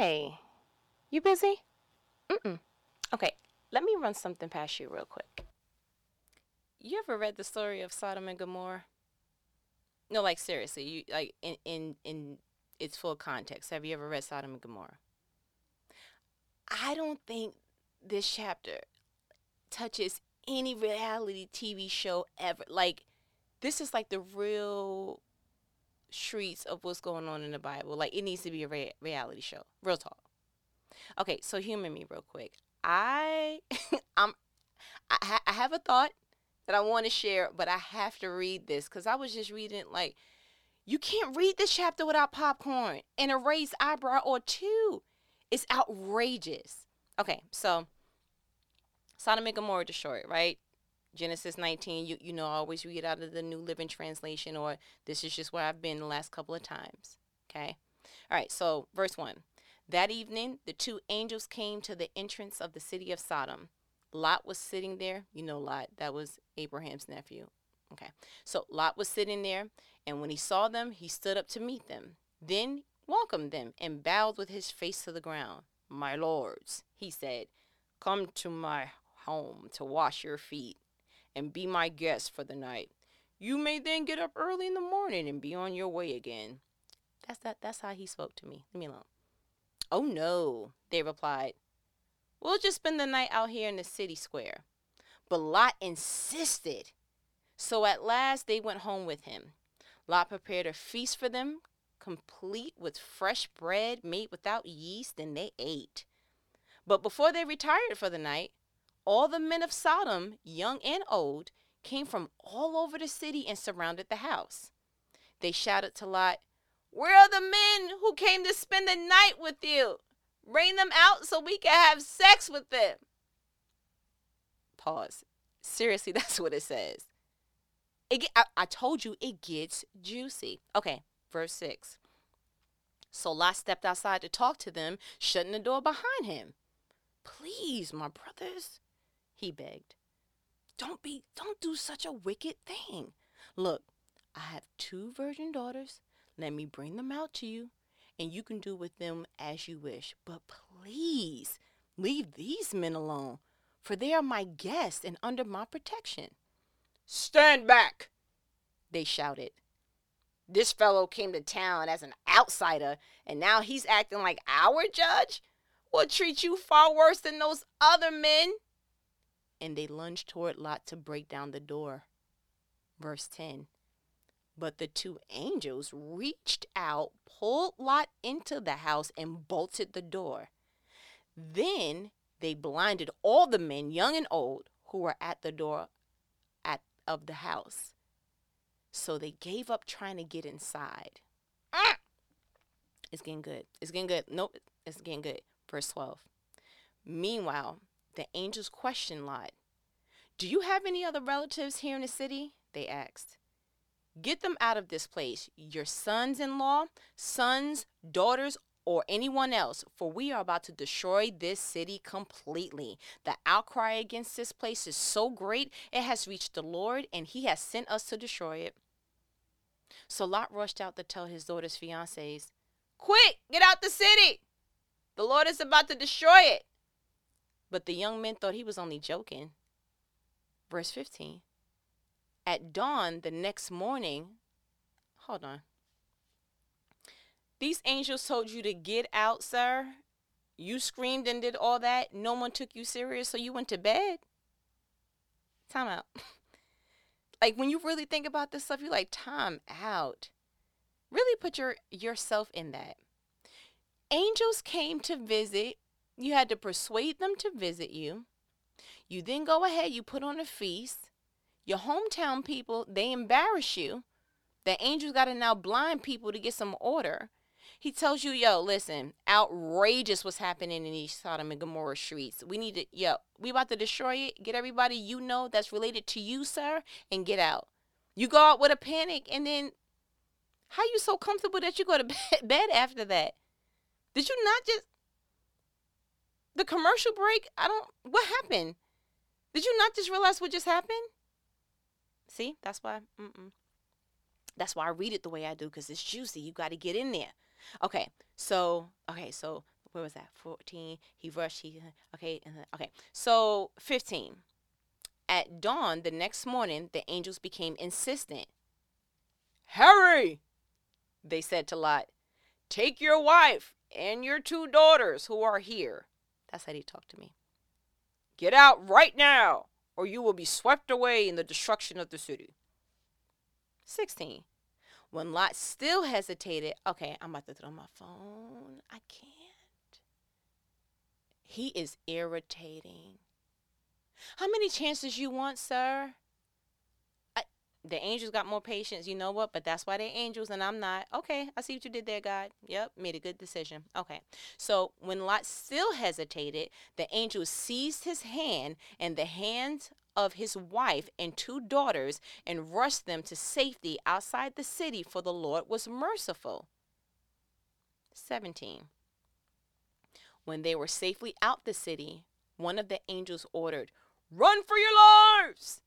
Hey, you busy? Mm-mm. Okay, let me run something past you real quick. You ever read the story of Sodom and Gomorrah? No, like seriously, you like in in in its full context. Have you ever read Sodom and Gomorrah? I don't think this chapter touches any reality TV show ever. Like this is like the real streets of what's going on in the Bible. Like it needs to be a rea- reality show. Real talk. Okay, so humor me real quick. I I'm I, ha- I have a thought that I want to share, but I have to read this because I was just reading like you can't read this chapter without popcorn and a raised eyebrow or two. It's outrageous. Okay, so Sodom and Gomorrah destroyed, right? Genesis 19, you, you know, I always read out of the New Living Translation, or this is just where I've been the last couple of times. Okay. All right. So, verse 1. That evening, the two angels came to the entrance of the city of Sodom. Lot was sitting there. You know, Lot, that was Abraham's nephew. Okay. So, Lot was sitting there, and when he saw them, he stood up to meet them. Then welcomed them and bowed with his face to the ground. My lords, he said, come to my home to wash your feet and be my guest for the night. You may then get up early in the morning and be on your way again. That's that that's how he spoke to me. Leave me alone. Oh no, they replied. We'll just spend the night out here in the city square. But Lot insisted. So at last they went home with him. Lot prepared a feast for them, complete with fresh bread made without yeast, and they ate. But before they retired for the night, all the men of Sodom, young and old, came from all over the city and surrounded the house. They shouted to Lot, Where are the men who came to spend the night with you? Bring them out so we can have sex with them. Pause. Seriously, that's what it says. It, I, I told you it gets juicy. Okay, verse 6. So Lot stepped outside to talk to them, shutting the door behind him. Please, my brothers, he begged. Don't be don't do such a wicked thing. Look, I have two virgin daughters. Let me bring them out to you, and you can do with them as you wish. But please leave these men alone, for they are my guests and under my protection. Stand back, they shouted. This fellow came to town as an outsider, and now he's acting like our judge? We'll treat you far worse than those other men and they lunged toward Lot to break down the door. Verse 10 But the two angels reached out, pulled Lot into the house, and bolted the door. Then they blinded all the men, young and old, who were at the door at, of the house. So they gave up trying to get inside. Ah! It's getting good. It's getting good. Nope, it's getting good. Verse 12. Meanwhile, the angels questioned Lot. Do you have any other relatives here in the city? They asked. Get them out of this place, your sons in law, sons, daughters, or anyone else, for we are about to destroy this city completely. The outcry against this place is so great, it has reached the Lord, and he has sent us to destroy it. So Lot rushed out to tell his daughter's fiancés, Quick, get out the city! The Lord is about to destroy it. But the young men thought he was only joking. Verse 15. At dawn the next morning, hold on. These angels told you to get out, sir. You screamed and did all that. No one took you serious, so you went to bed. Time out. like when you really think about this stuff, you're like, time out. Really put your yourself in that. Angels came to visit you had to persuade them to visit you. You then go ahead, you put on a feast. Your hometown people, they embarrass you. The angels got to now blind people to get some order. He tells you, yo, listen, outrageous what's happening in these Sodom and Gomorrah streets. We need to, yo, we about to destroy it. Get everybody you know that's related to you, sir, and get out. You go out with a panic, and then how you so comfortable that you go to bed after that? Did you not just the commercial break, I don't. What happened? Did you not just realize what just happened? See, that's why. Mm-mm. That's why I read it the way I do because it's juicy. You got to get in there. Okay, so okay, so where was that? 14. He rushed. He uh, okay. and uh, Okay. So 15. At dawn the next morning, the angels became insistent. Hurry, they said to Lot. Take your wife and your two daughters who are here. That's how he talked to me. Get out right now, or you will be swept away in the destruction of the city. 16. When Lot still hesitated, okay, I'm about to throw my phone. I can't. He is irritating. How many chances you want, sir? The angels got more patience. You know what? But that's why they're angels and I'm not. Okay, I see what you did there, God. Yep, made a good decision. Okay. So when Lot still hesitated, the angel seized his hand and the hands of his wife and two daughters and rushed them to safety outside the city, for the Lord was merciful. 17. When they were safely out the city, one of the angels ordered, Run for your lives!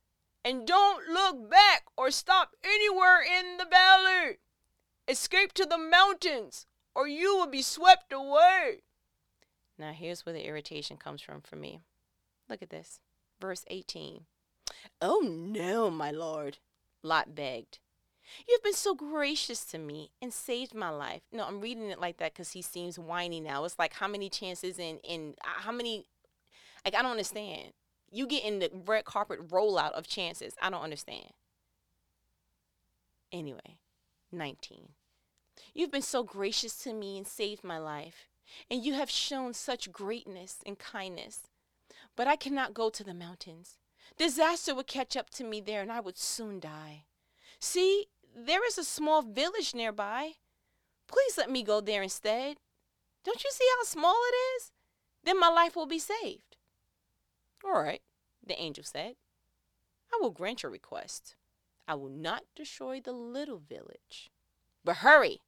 And don't look back or stop anywhere in the valley. Escape to the mountains, or you will be swept away. Now, here's where the irritation comes from for me. Look at this. Verse 18. Oh, no, my lord, Lot begged. You've been so gracious to me and saved my life. No, I'm reading it like that because he seems whiny now. It's like how many chances and in uh, how many like I don't understand. You get in the red carpet rollout of chances. I don't understand. Anyway, 19. You've been so gracious to me and saved my life, and you have shown such greatness and kindness. But I cannot go to the mountains. Disaster would catch up to me there, and I would soon die. See, there is a small village nearby. Please let me go there instead. Don't you see how small it is? Then my life will be saved. All right, the angel said. I will grant your request. I will not destroy the little village. But hurry,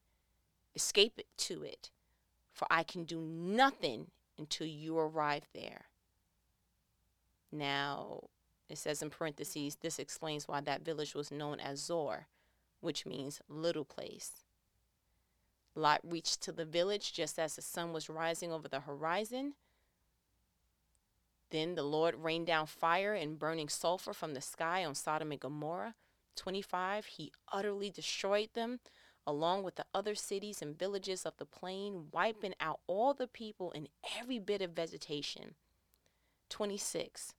escape it to it, for I can do nothing until you arrive there. Now, it says in parentheses, this explains why that village was known as Zoar, which means little place. Lot reached to the village just as the sun was rising over the horizon. Then the Lord rained down fire and burning sulfur from the sky on Sodom and Gomorrah. 25. He utterly destroyed them, along with the other cities and villages of the plain, wiping out all the people and every bit of vegetation. 26.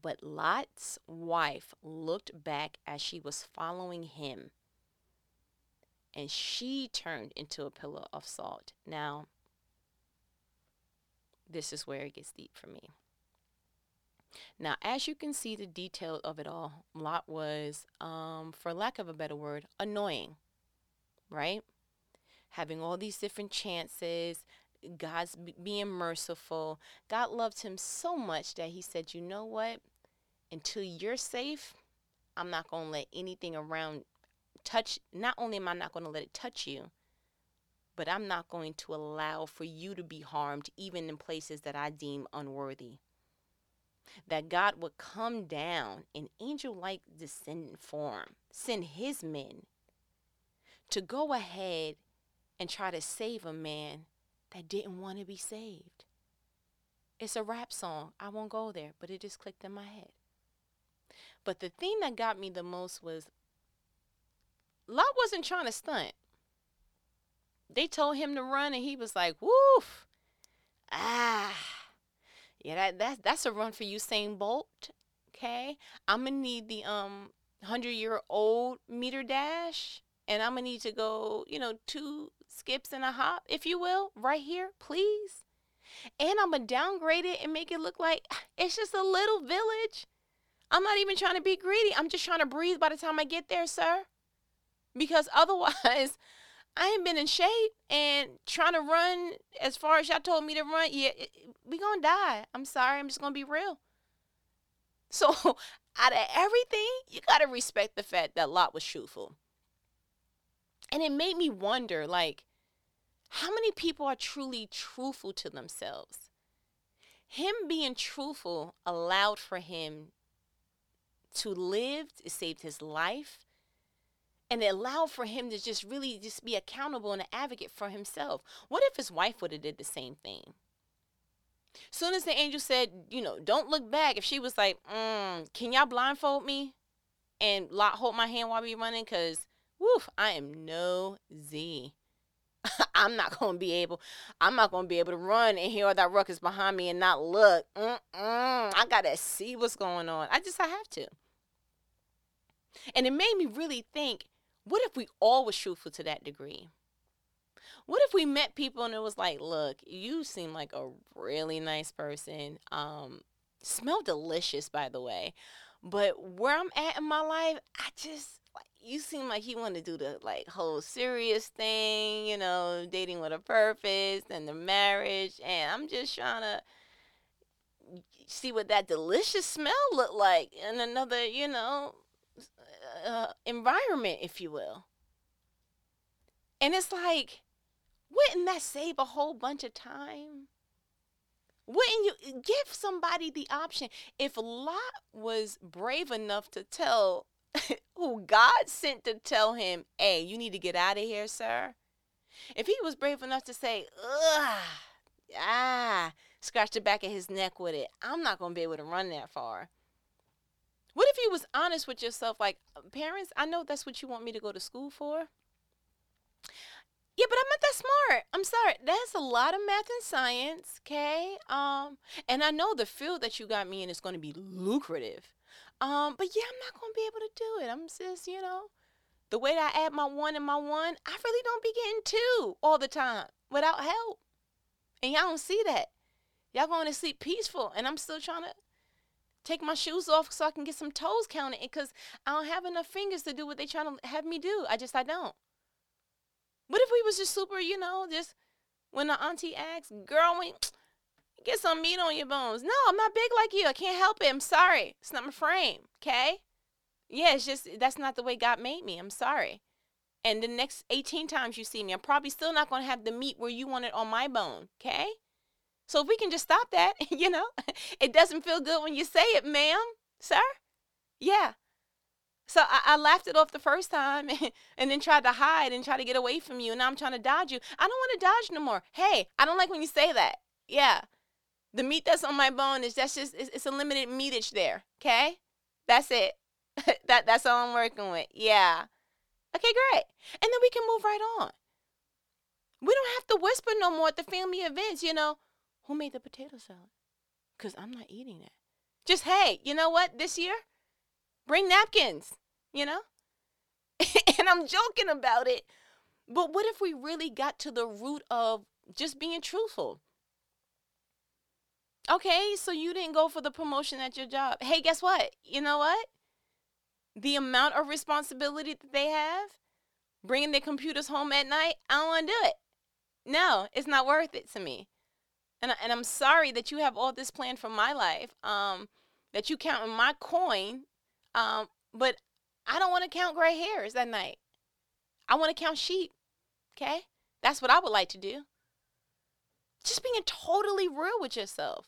But Lot's wife looked back as she was following him, and she turned into a pillar of salt. Now, this is where it gets deep for me. Now, as you can see, the detail of it all, Lot was, um, for lack of a better word, annoying, right? Having all these different chances, God's being merciful. God loved him so much that he said, You know what? Until you're safe, I'm not going to let anything around touch. Not only am I not going to let it touch you, but I'm not going to allow for you to be harmed, even in places that I deem unworthy. That God would come down in angel like descendant form, send his men to go ahead and try to save a man that didn't want to be saved. It's a rap song. I won't go there, but it just clicked in my head. But the thing that got me the most was Lot wasn't trying to stunt. They told him to run, and he was like, "Woof, ah, yeah, that that's that's a run for Usain Bolt. Okay, I'm gonna need the um hundred year old meter dash, and I'm gonna need to go, you know, two skips and a hop, if you will, right here, please. And I'm to downgrade it and make it look like it's just a little village. I'm not even trying to be greedy. I'm just trying to breathe by the time I get there, sir. Because otherwise, I ain't been in shape and trying to run as far as y'all told me to run. Yeah, we gonna die. I'm sorry. I'm just gonna be real. So, out of everything, you gotta respect the fact that Lot was truthful. And it made me wonder, like, how many people are truly truthful to themselves? Him being truthful allowed for him to live, it saved his life, and it allowed for him to just really just be accountable and an advocate for himself. What if his wife would have did the same thing? Soon as the angel said, you know, don't look back, if she was like, mm, can y'all blindfold me and hold my hand while we running? Cause, woof, I am no Z. I'm not gonna be able. I'm not gonna be able to run and hear all that ruckus behind me and not look. Mm-mm, I gotta see what's going on. I just I have to. And it made me really think what if we all was truthful to that degree? What if we met people and it was like, look, you seem like a really nice person. Um, smell delicious, by the way. But where I'm at in my life, I just like you seem like you want to do the like whole serious thing, you know, dating with a purpose and the marriage, and I'm just trying to see what that delicious smell look like in another, you know, uh, environment, if you will. And it's like, wouldn't that save a whole bunch of time? Wouldn't you give somebody the option? If Lot was brave enough to tell who God sent to tell him, hey, you need to get out of here, sir. If he was brave enough to say, ugh, ah, scratch the back of his neck with it, I'm not going to be able to run that far. What if you was honest with yourself, like parents? I know that's what you want me to go to school for. Yeah, but I'm not that smart. I'm sorry. That's a lot of math and science, okay? Um, and I know the field that you got me in is going to be lucrative. Um, but yeah, I'm not going to be able to do it. I'm just, you know, the way that I add my one and my one, I really don't be getting two all the time without help. And y'all don't see that. Y'all going to sleep peaceful, and I'm still trying to take my shoes off so I can get some toes counted because I don't have enough fingers to do what they trying to have me do. I just I don't. What if we was just super, you know, just when the auntie asks, girl, when get some meat on your bones. No, I'm not big like you. I can't help it. I'm sorry. It's not my frame. Okay? Yeah, it's just that's not the way God made me. I'm sorry. And the next 18 times you see me, I'm probably still not to have the meat where you want it on my bone. Okay? So if we can just stop that, you know, it doesn't feel good when you say it, ma'am, sir. Yeah. So I, I laughed it off the first time and then tried to hide and try to get away from you. And now I'm trying to dodge you. I don't want to dodge no more. Hey, I don't like when you say that. Yeah. The meat that's on my bone is that's just it's, it's a limited meatage there. Okay? That's it. that that's all I'm working with. Yeah. Okay, great. And then we can move right on. We don't have to whisper no more at the family events, you know. Who made the potato salad? Because I'm not eating it. Just, hey, you know what? This year, bring napkins, you know? and I'm joking about it. But what if we really got to the root of just being truthful? Okay, so you didn't go for the promotion at your job. Hey, guess what? You know what? The amount of responsibility that they have, bringing their computers home at night, I don't want to do it. No, it's not worth it to me and and I'm sorry that you have all this planned for my life. Um, that you count my coin. Um, but I don't want to count gray hairs that night. I want to count sheep. Okay, that's what I would like to do. Just being totally real with yourself.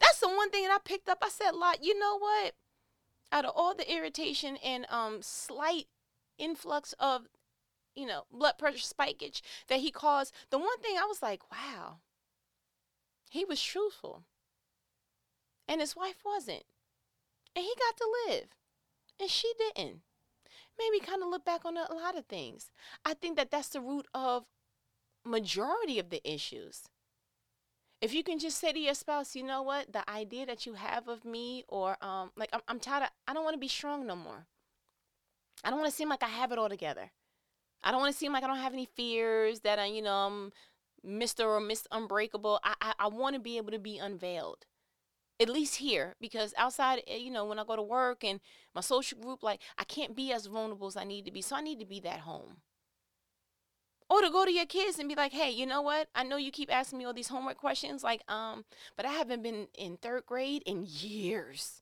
That's the one thing that I picked up. I said, "Lot, you know what? Out of all the irritation and um slight influx of, you know, blood pressure spikage that he caused, the one thing I was like, wow." He was truthful. And his wife wasn't. And he got to live. And she didn't. Maybe kind of look back on a lot of things. I think that that's the root of majority of the issues. If you can just say to your spouse, you know what, the idea that you have of me, or um, like I'm, I'm tired of, I don't want to be strong no more. I don't want to seem like I have it all together. I don't want to seem like I don't have any fears that I, you know, I'm Mr. or Miss Unbreakable. I I, I want to be able to be unveiled. At least here, because outside, eh, you know, when I go to work and my social group, like I can't be as vulnerable as I need to be. So I need to be that home. Or to go to your kids and be like, hey, you know what? I know you keep asking me all these homework questions, like, um, but I haven't been in third grade in years.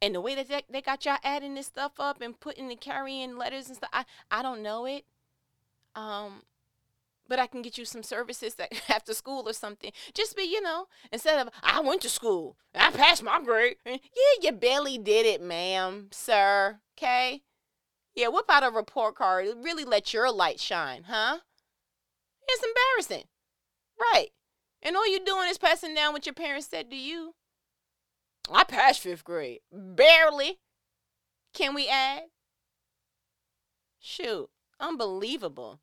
And the way that they, they got y'all adding this stuff up and putting and carrying letters and stuff, I, I don't know it. Um, but I can get you some services that after school or something. Just be, you know, instead of I went to school, I passed my grade. Eh, yeah, you barely did it, ma'am, sir. Okay, Yeah, whip out a report card. Really let your light shine, huh? It's embarrassing. Right. And all you're doing is passing down what your parents said to you. I passed fifth grade. Barely. Can we add? Shoot. Unbelievable.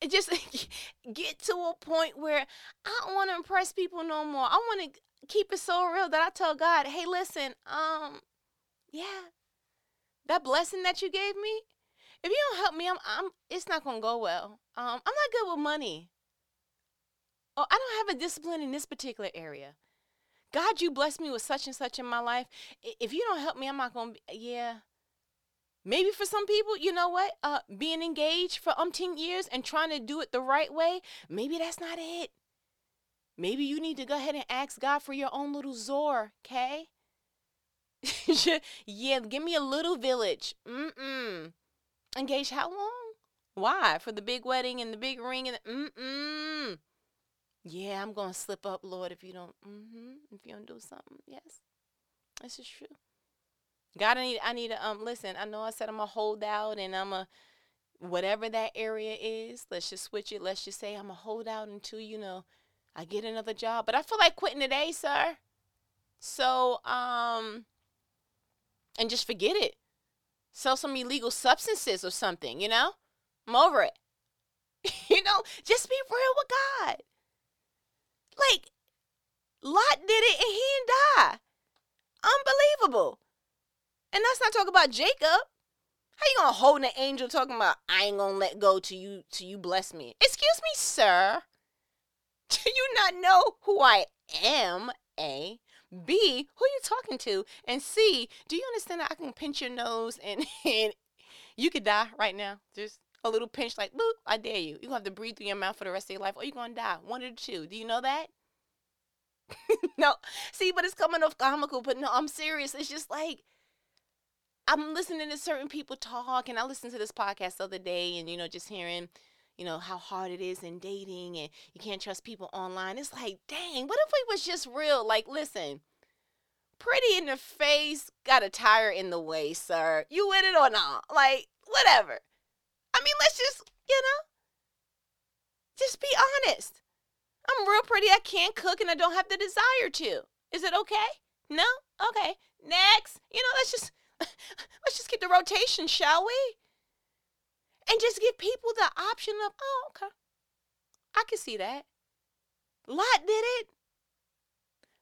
It just get to a point where I don't want to impress people no more. I want to keep it so real that I tell God, hey, listen, um, yeah, that blessing that you gave me, if you don't help me, I'm, I'm, it's not gonna go well. Um, I'm not good with money. Oh, I don't have a discipline in this particular area. God, you blessed me with such and such in my life. If you don't help me, I'm not gonna. Be, yeah, Maybe for some people, you know what? Uh, being engaged for umpteen years and trying to do it the right way, maybe that's not it. Maybe you need to go ahead and ask God for your own little Zoar, okay? yeah, give me a little village. Mm-mm. Engaged how long? Why? For the big wedding and the big ring and the, mm-mm. Yeah, I'm gonna slip up, Lord, if you don't mm-hmm, if you don't do something. Yes. This is true. God, I need, I need to um listen. I know I said I'm a holdout and I'm a whatever that area is. Let's just switch it. Let's just say I'm a holdout until you know I get another job. But I feel like quitting today, sir. So um, and just forget it. Sell some illegal substances or something. You know, I'm over it. you know, just be real with God. Like Lot did it and he didn't die. Unbelievable. And let's not talk about Jacob. How you gonna hold an angel talking about I ain't gonna let go to you to you bless me? Excuse me, sir. Do you not know who I am? A. B. Who you talking to? And C. Do you understand that I can pinch your nose and and you could die right now? Just a little pinch, like boop. I dare you. You going to have to breathe through your mouth for the rest of your life, or you're gonna die. One of the two. Do you know that? no. See, but it's coming off comical. But no, I'm serious. It's just like I'm listening to certain people talk, and I listened to this podcast the other day, and you know, just hearing, you know, how hard it is in dating, and you can't trust people online. It's like, dang, what if we was just real? Like, listen, pretty in the face, got a tire in the way, sir. You with it or not? Like, whatever. I mean, let's just, you know, just be honest. I'm real pretty. I can't cook, and I don't have the desire to. Is it okay? No? Okay. Next. You know, let's just Let's just get the rotation, shall we? And just give people the option of, oh, okay. I can see that. Lot did it.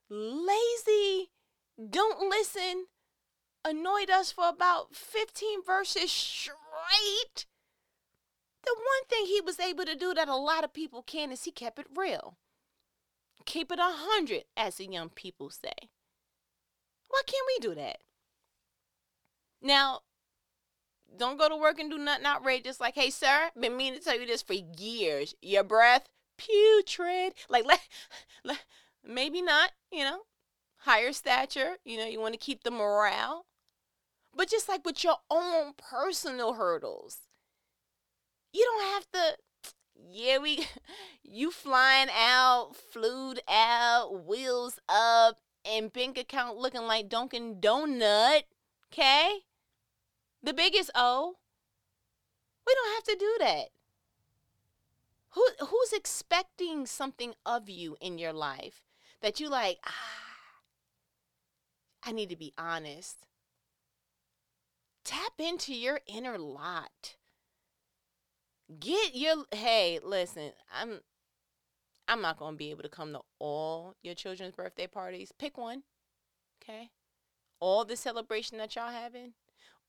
Lazy, don't listen, annoyed us for about 15 verses straight. The one thing he was able to do that a lot of people can is he kept it real. Keep it a hundred, as the young people say. Why can't we do that? Now, don't go to work and do nothing outrageous like, hey, sir, been meaning to tell you this for years. Your breath, putrid. Like, let, let, maybe not, you know, higher stature. You know, you want to keep the morale. But just like with your own personal hurdles, you don't have to. Yeah, we, you flying out, flued out, wheels up, and bank account looking like Dunkin' Donut. Okay? The biggest O. We don't have to do that. Who who's expecting something of you in your life that you like, ah, I need to be honest. Tap into your inner lot. Get your hey, listen, I'm I'm not going to be able to come to all your children's birthday parties. Pick one. Okay? All the celebration that y'all having,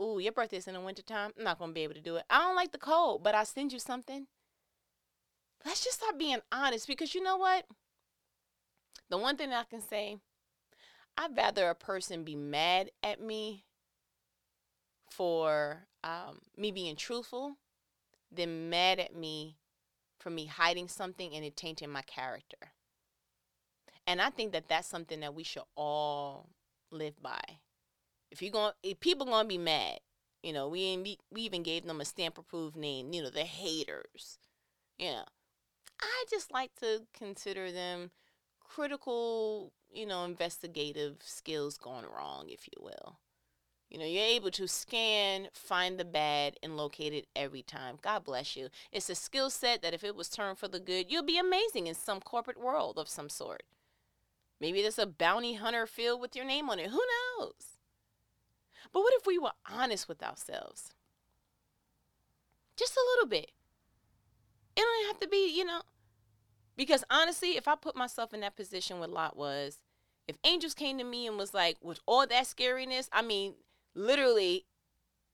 ooh, your birthday's in the wintertime. I'm not going to be able to do it. I don't like the cold, but I'll send you something. Let's just stop being honest because you know what? The one thing I can say, I'd rather a person be mad at me for um, me being truthful than mad at me for me hiding something and it tainting my character. And I think that that's something that we should all live by. If you're going if people gonna be mad, you know, we we even gave them a stamp approved name, you know, the haters. You know. I just like to consider them critical, you know, investigative skills gone wrong, if you will. You know, you're able to scan, find the bad, and locate it every time. God bless you. It's a skill set that if it was turned for the good, you'll be amazing in some corporate world of some sort. Maybe there's a bounty hunter field with your name on it. Who knows? But what if we were honest with ourselves? Just a little bit. It don't have to be, you know, because honestly, if I put myself in that position where Lot was, if angels came to me and was like, with all that scariness, I mean, literally,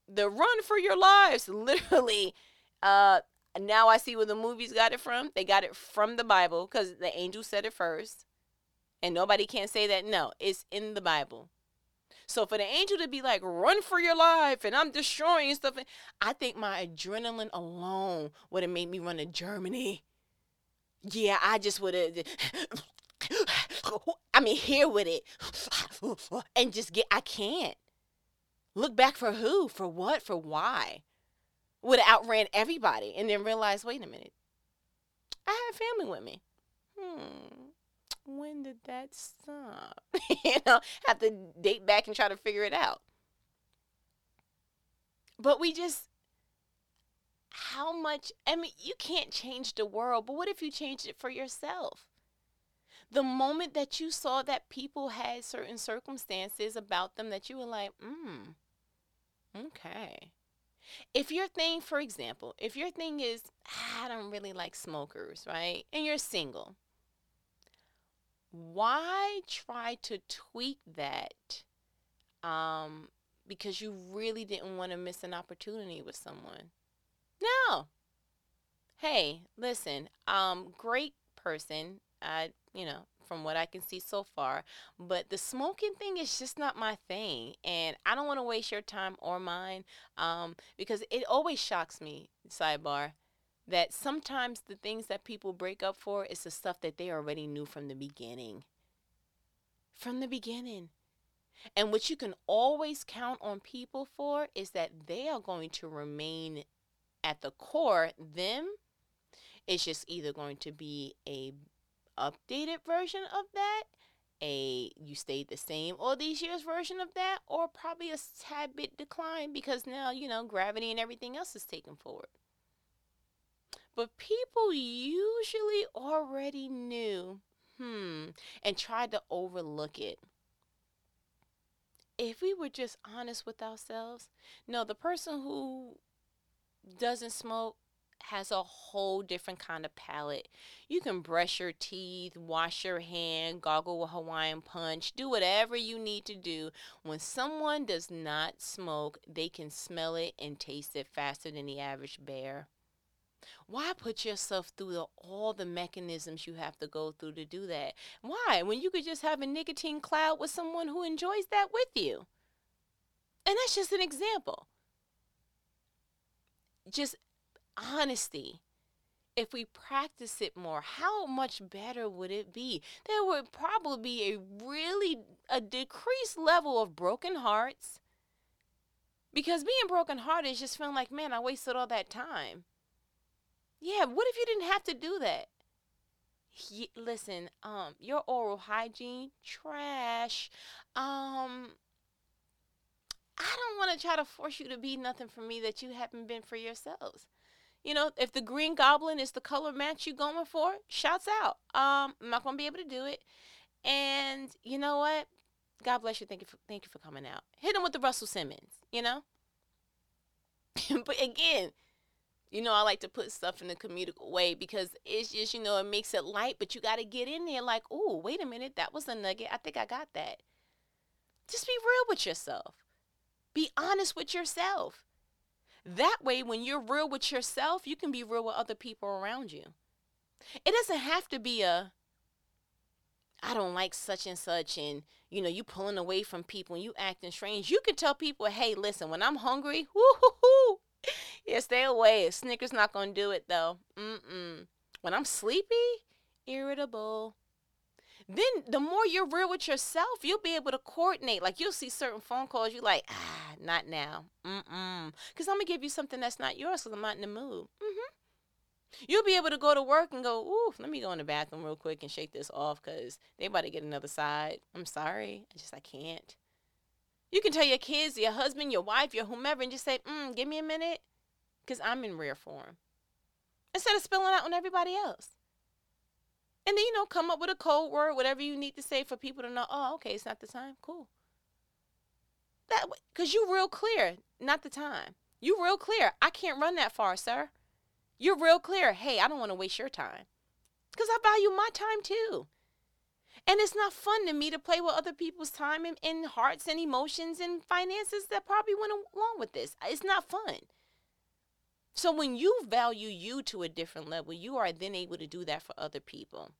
the run for your lives, literally, uh, now I see where the movies got it from. They got it from the Bible because the angel said it first. And nobody can say that. No, it's in the Bible. So for the angel to be like, run for your life and I'm destroying stuff, I think my adrenaline alone would have made me run to Germany. Yeah, I just would have. I mean, here with it. And just get, I can't. Look back for who? For what? For why? Would have outran everybody and then realize, wait a minute. I have family with me. Hmm when did that stop? you know, have to date back and try to figure it out. But we just, how much, I mean, you can't change the world, but what if you changed it for yourself? The moment that you saw that people had certain circumstances about them that you were like, hmm, okay. If your thing, for example, if your thing is, I don't really like smokers, right? And you're single, why try to tweak that um, because you really didn't want to miss an opportunity with someone? No. Hey, listen, um, great person. I, you know, from what I can see so far, but the smoking thing is just not my thing, and I don't want to waste your time or mine, um, because it always shocks me. Sidebar that sometimes the things that people break up for is the stuff that they already knew from the beginning. From the beginning. And what you can always count on people for is that they are going to remain at the core them. It's just either going to be a updated version of that, a you stayed the same all these years version of that, or probably a tad bit decline because now, you know, gravity and everything else is taken forward. But people usually already knew, hmm, and tried to overlook it. If we were just honest with ourselves, no, the person who doesn't smoke has a whole different kind of palate. You can brush your teeth, wash your hand, gargle with Hawaiian punch, do whatever you need to do. When someone does not smoke, they can smell it and taste it faster than the average bear. Why put yourself through the, all the mechanisms you have to go through to do that? Why? When you could just have a nicotine cloud with someone who enjoys that with you. And that's just an example. Just honesty. If we practice it more, how much better would it be? There would probably be a really a decreased level of broken hearts. Because being broken hearted is just feeling like, man, I wasted all that time. Yeah, what if you didn't have to do that? He, listen, um, your oral hygiene trash. Um, I don't want to try to force you to be nothing for me that you haven't been for yourselves. You know, if the green goblin is the color match you going for, shouts out. Um, I'm not gonna be able to do it. And you know what? God bless you. Thank you for thank you for coming out. Hit him with the Russell Simmons. You know. but again, you know, I like to put stuff in a comedic way because it's just, you know, it makes it light, but you got to get in there like, oh, wait a minute, that was a nugget. I think I got that. Just be real with yourself. Be honest with yourself. That way, when you're real with yourself, you can be real with other people around you. It doesn't have to be a, I don't like such and such, and you know, you pulling away from people and you acting strange. You can tell people, hey, listen, when I'm hungry, whoo hoo hoo, yeah, stay away. Snickers not gonna do it though. Mm-mm. When I'm sleepy, irritable. Then the more you're real with yourself, you'll be able to coordinate. Like you'll see certain phone calls, you're like, ah, not now. Mm-mm. Because I'm gonna give you something that's not yours because I'm not in the mood. Mm-hmm. You'll be able to go to work and go, ooh, let me go in the bathroom real quick and shake this off because they about to get another side. I'm sorry. I just I can't. You can tell your kids, your husband, your wife, your whomever, and just say, mm, give me a minute, because I'm in rare form. Instead of spilling out on everybody else. And then, you know, come up with a code word, whatever you need to say for people to know, oh, okay, it's not the time. Cool. That because you real clear, not the time. You real clear. I can't run that far, sir. You're real clear. Hey, I don't want to waste your time. Because I value my time too. And it's not fun to me to play with other people's time and, and hearts and emotions and finances that probably went along with this. It's not fun. So when you value you to a different level, you are then able to do that for other people.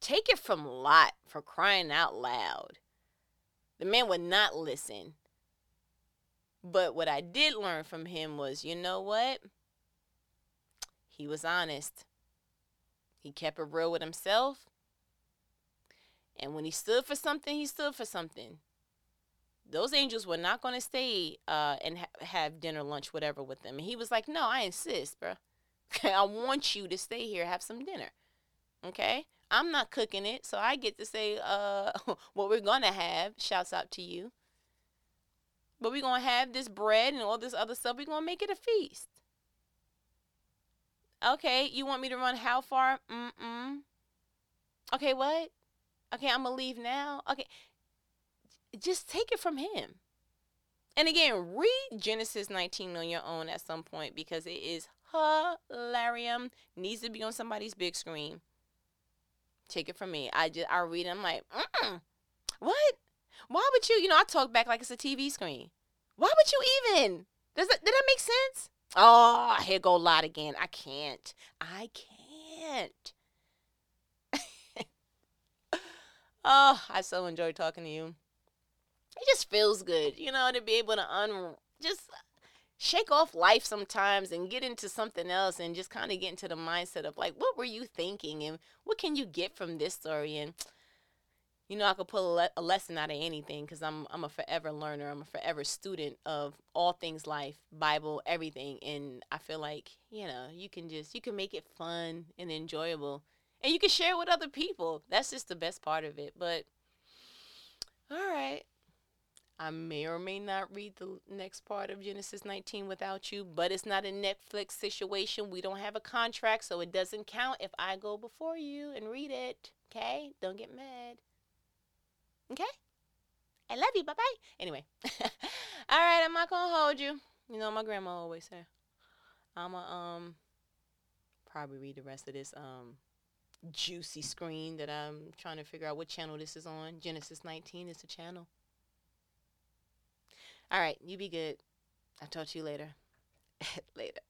Take it from Lot for crying out loud. The man would not listen. But what I did learn from him was, you know what? He was honest. He kept it real with himself. And when he stood for something, he stood for something. Those angels were not going to stay uh, and ha- have dinner, lunch, whatever with them. And he was like, No, I insist, bro. I want you to stay here, have some dinner. Okay? I'm not cooking it, so I get to say uh, what we're going to have. Shouts out to you. But we're going to have this bread and all this other stuff. We're going to make it a feast. Okay, you want me to run how far? Mm-mm. Okay, what? Okay, I'm to leave now. Okay. Just take it from him. And again, read Genesis 19 on your own at some point because it is hilarious. Needs to be on somebody's big screen. Take it from me. I just I read. I'm like, mm what? Why would you? You know, I talk back like it's a TV screen. Why would you even? Does that did that make sense? Oh, here go Lot again. I can't. I can't. Oh, I so enjoy talking to you. It just feels good, you know, to be able to un just shake off life sometimes and get into something else and just kind of get into the mindset of like, what were you thinking and what can you get from this story? And you know, I could pull a, le- a lesson out of anything because I'm I'm a forever learner. I'm a forever student of all things life, Bible, everything. And I feel like you know, you can just you can make it fun and enjoyable, and you can share with other people. That's just the best part of it. But all right. I may or may not read the next part of Genesis 19 without you, but it's not a Netflix situation. We don't have a contract, so it doesn't count if I go before you and read it. Okay? Don't get mad. Okay? I love you. Bye bye. Anyway. All right, I'm not gonna hold you. You know my grandma always say. I'ma um probably read the rest of this um juicy screen that I'm trying to figure out what channel this is on. Genesis 19 is the channel. All right, you be good. I'll talk to you later. later.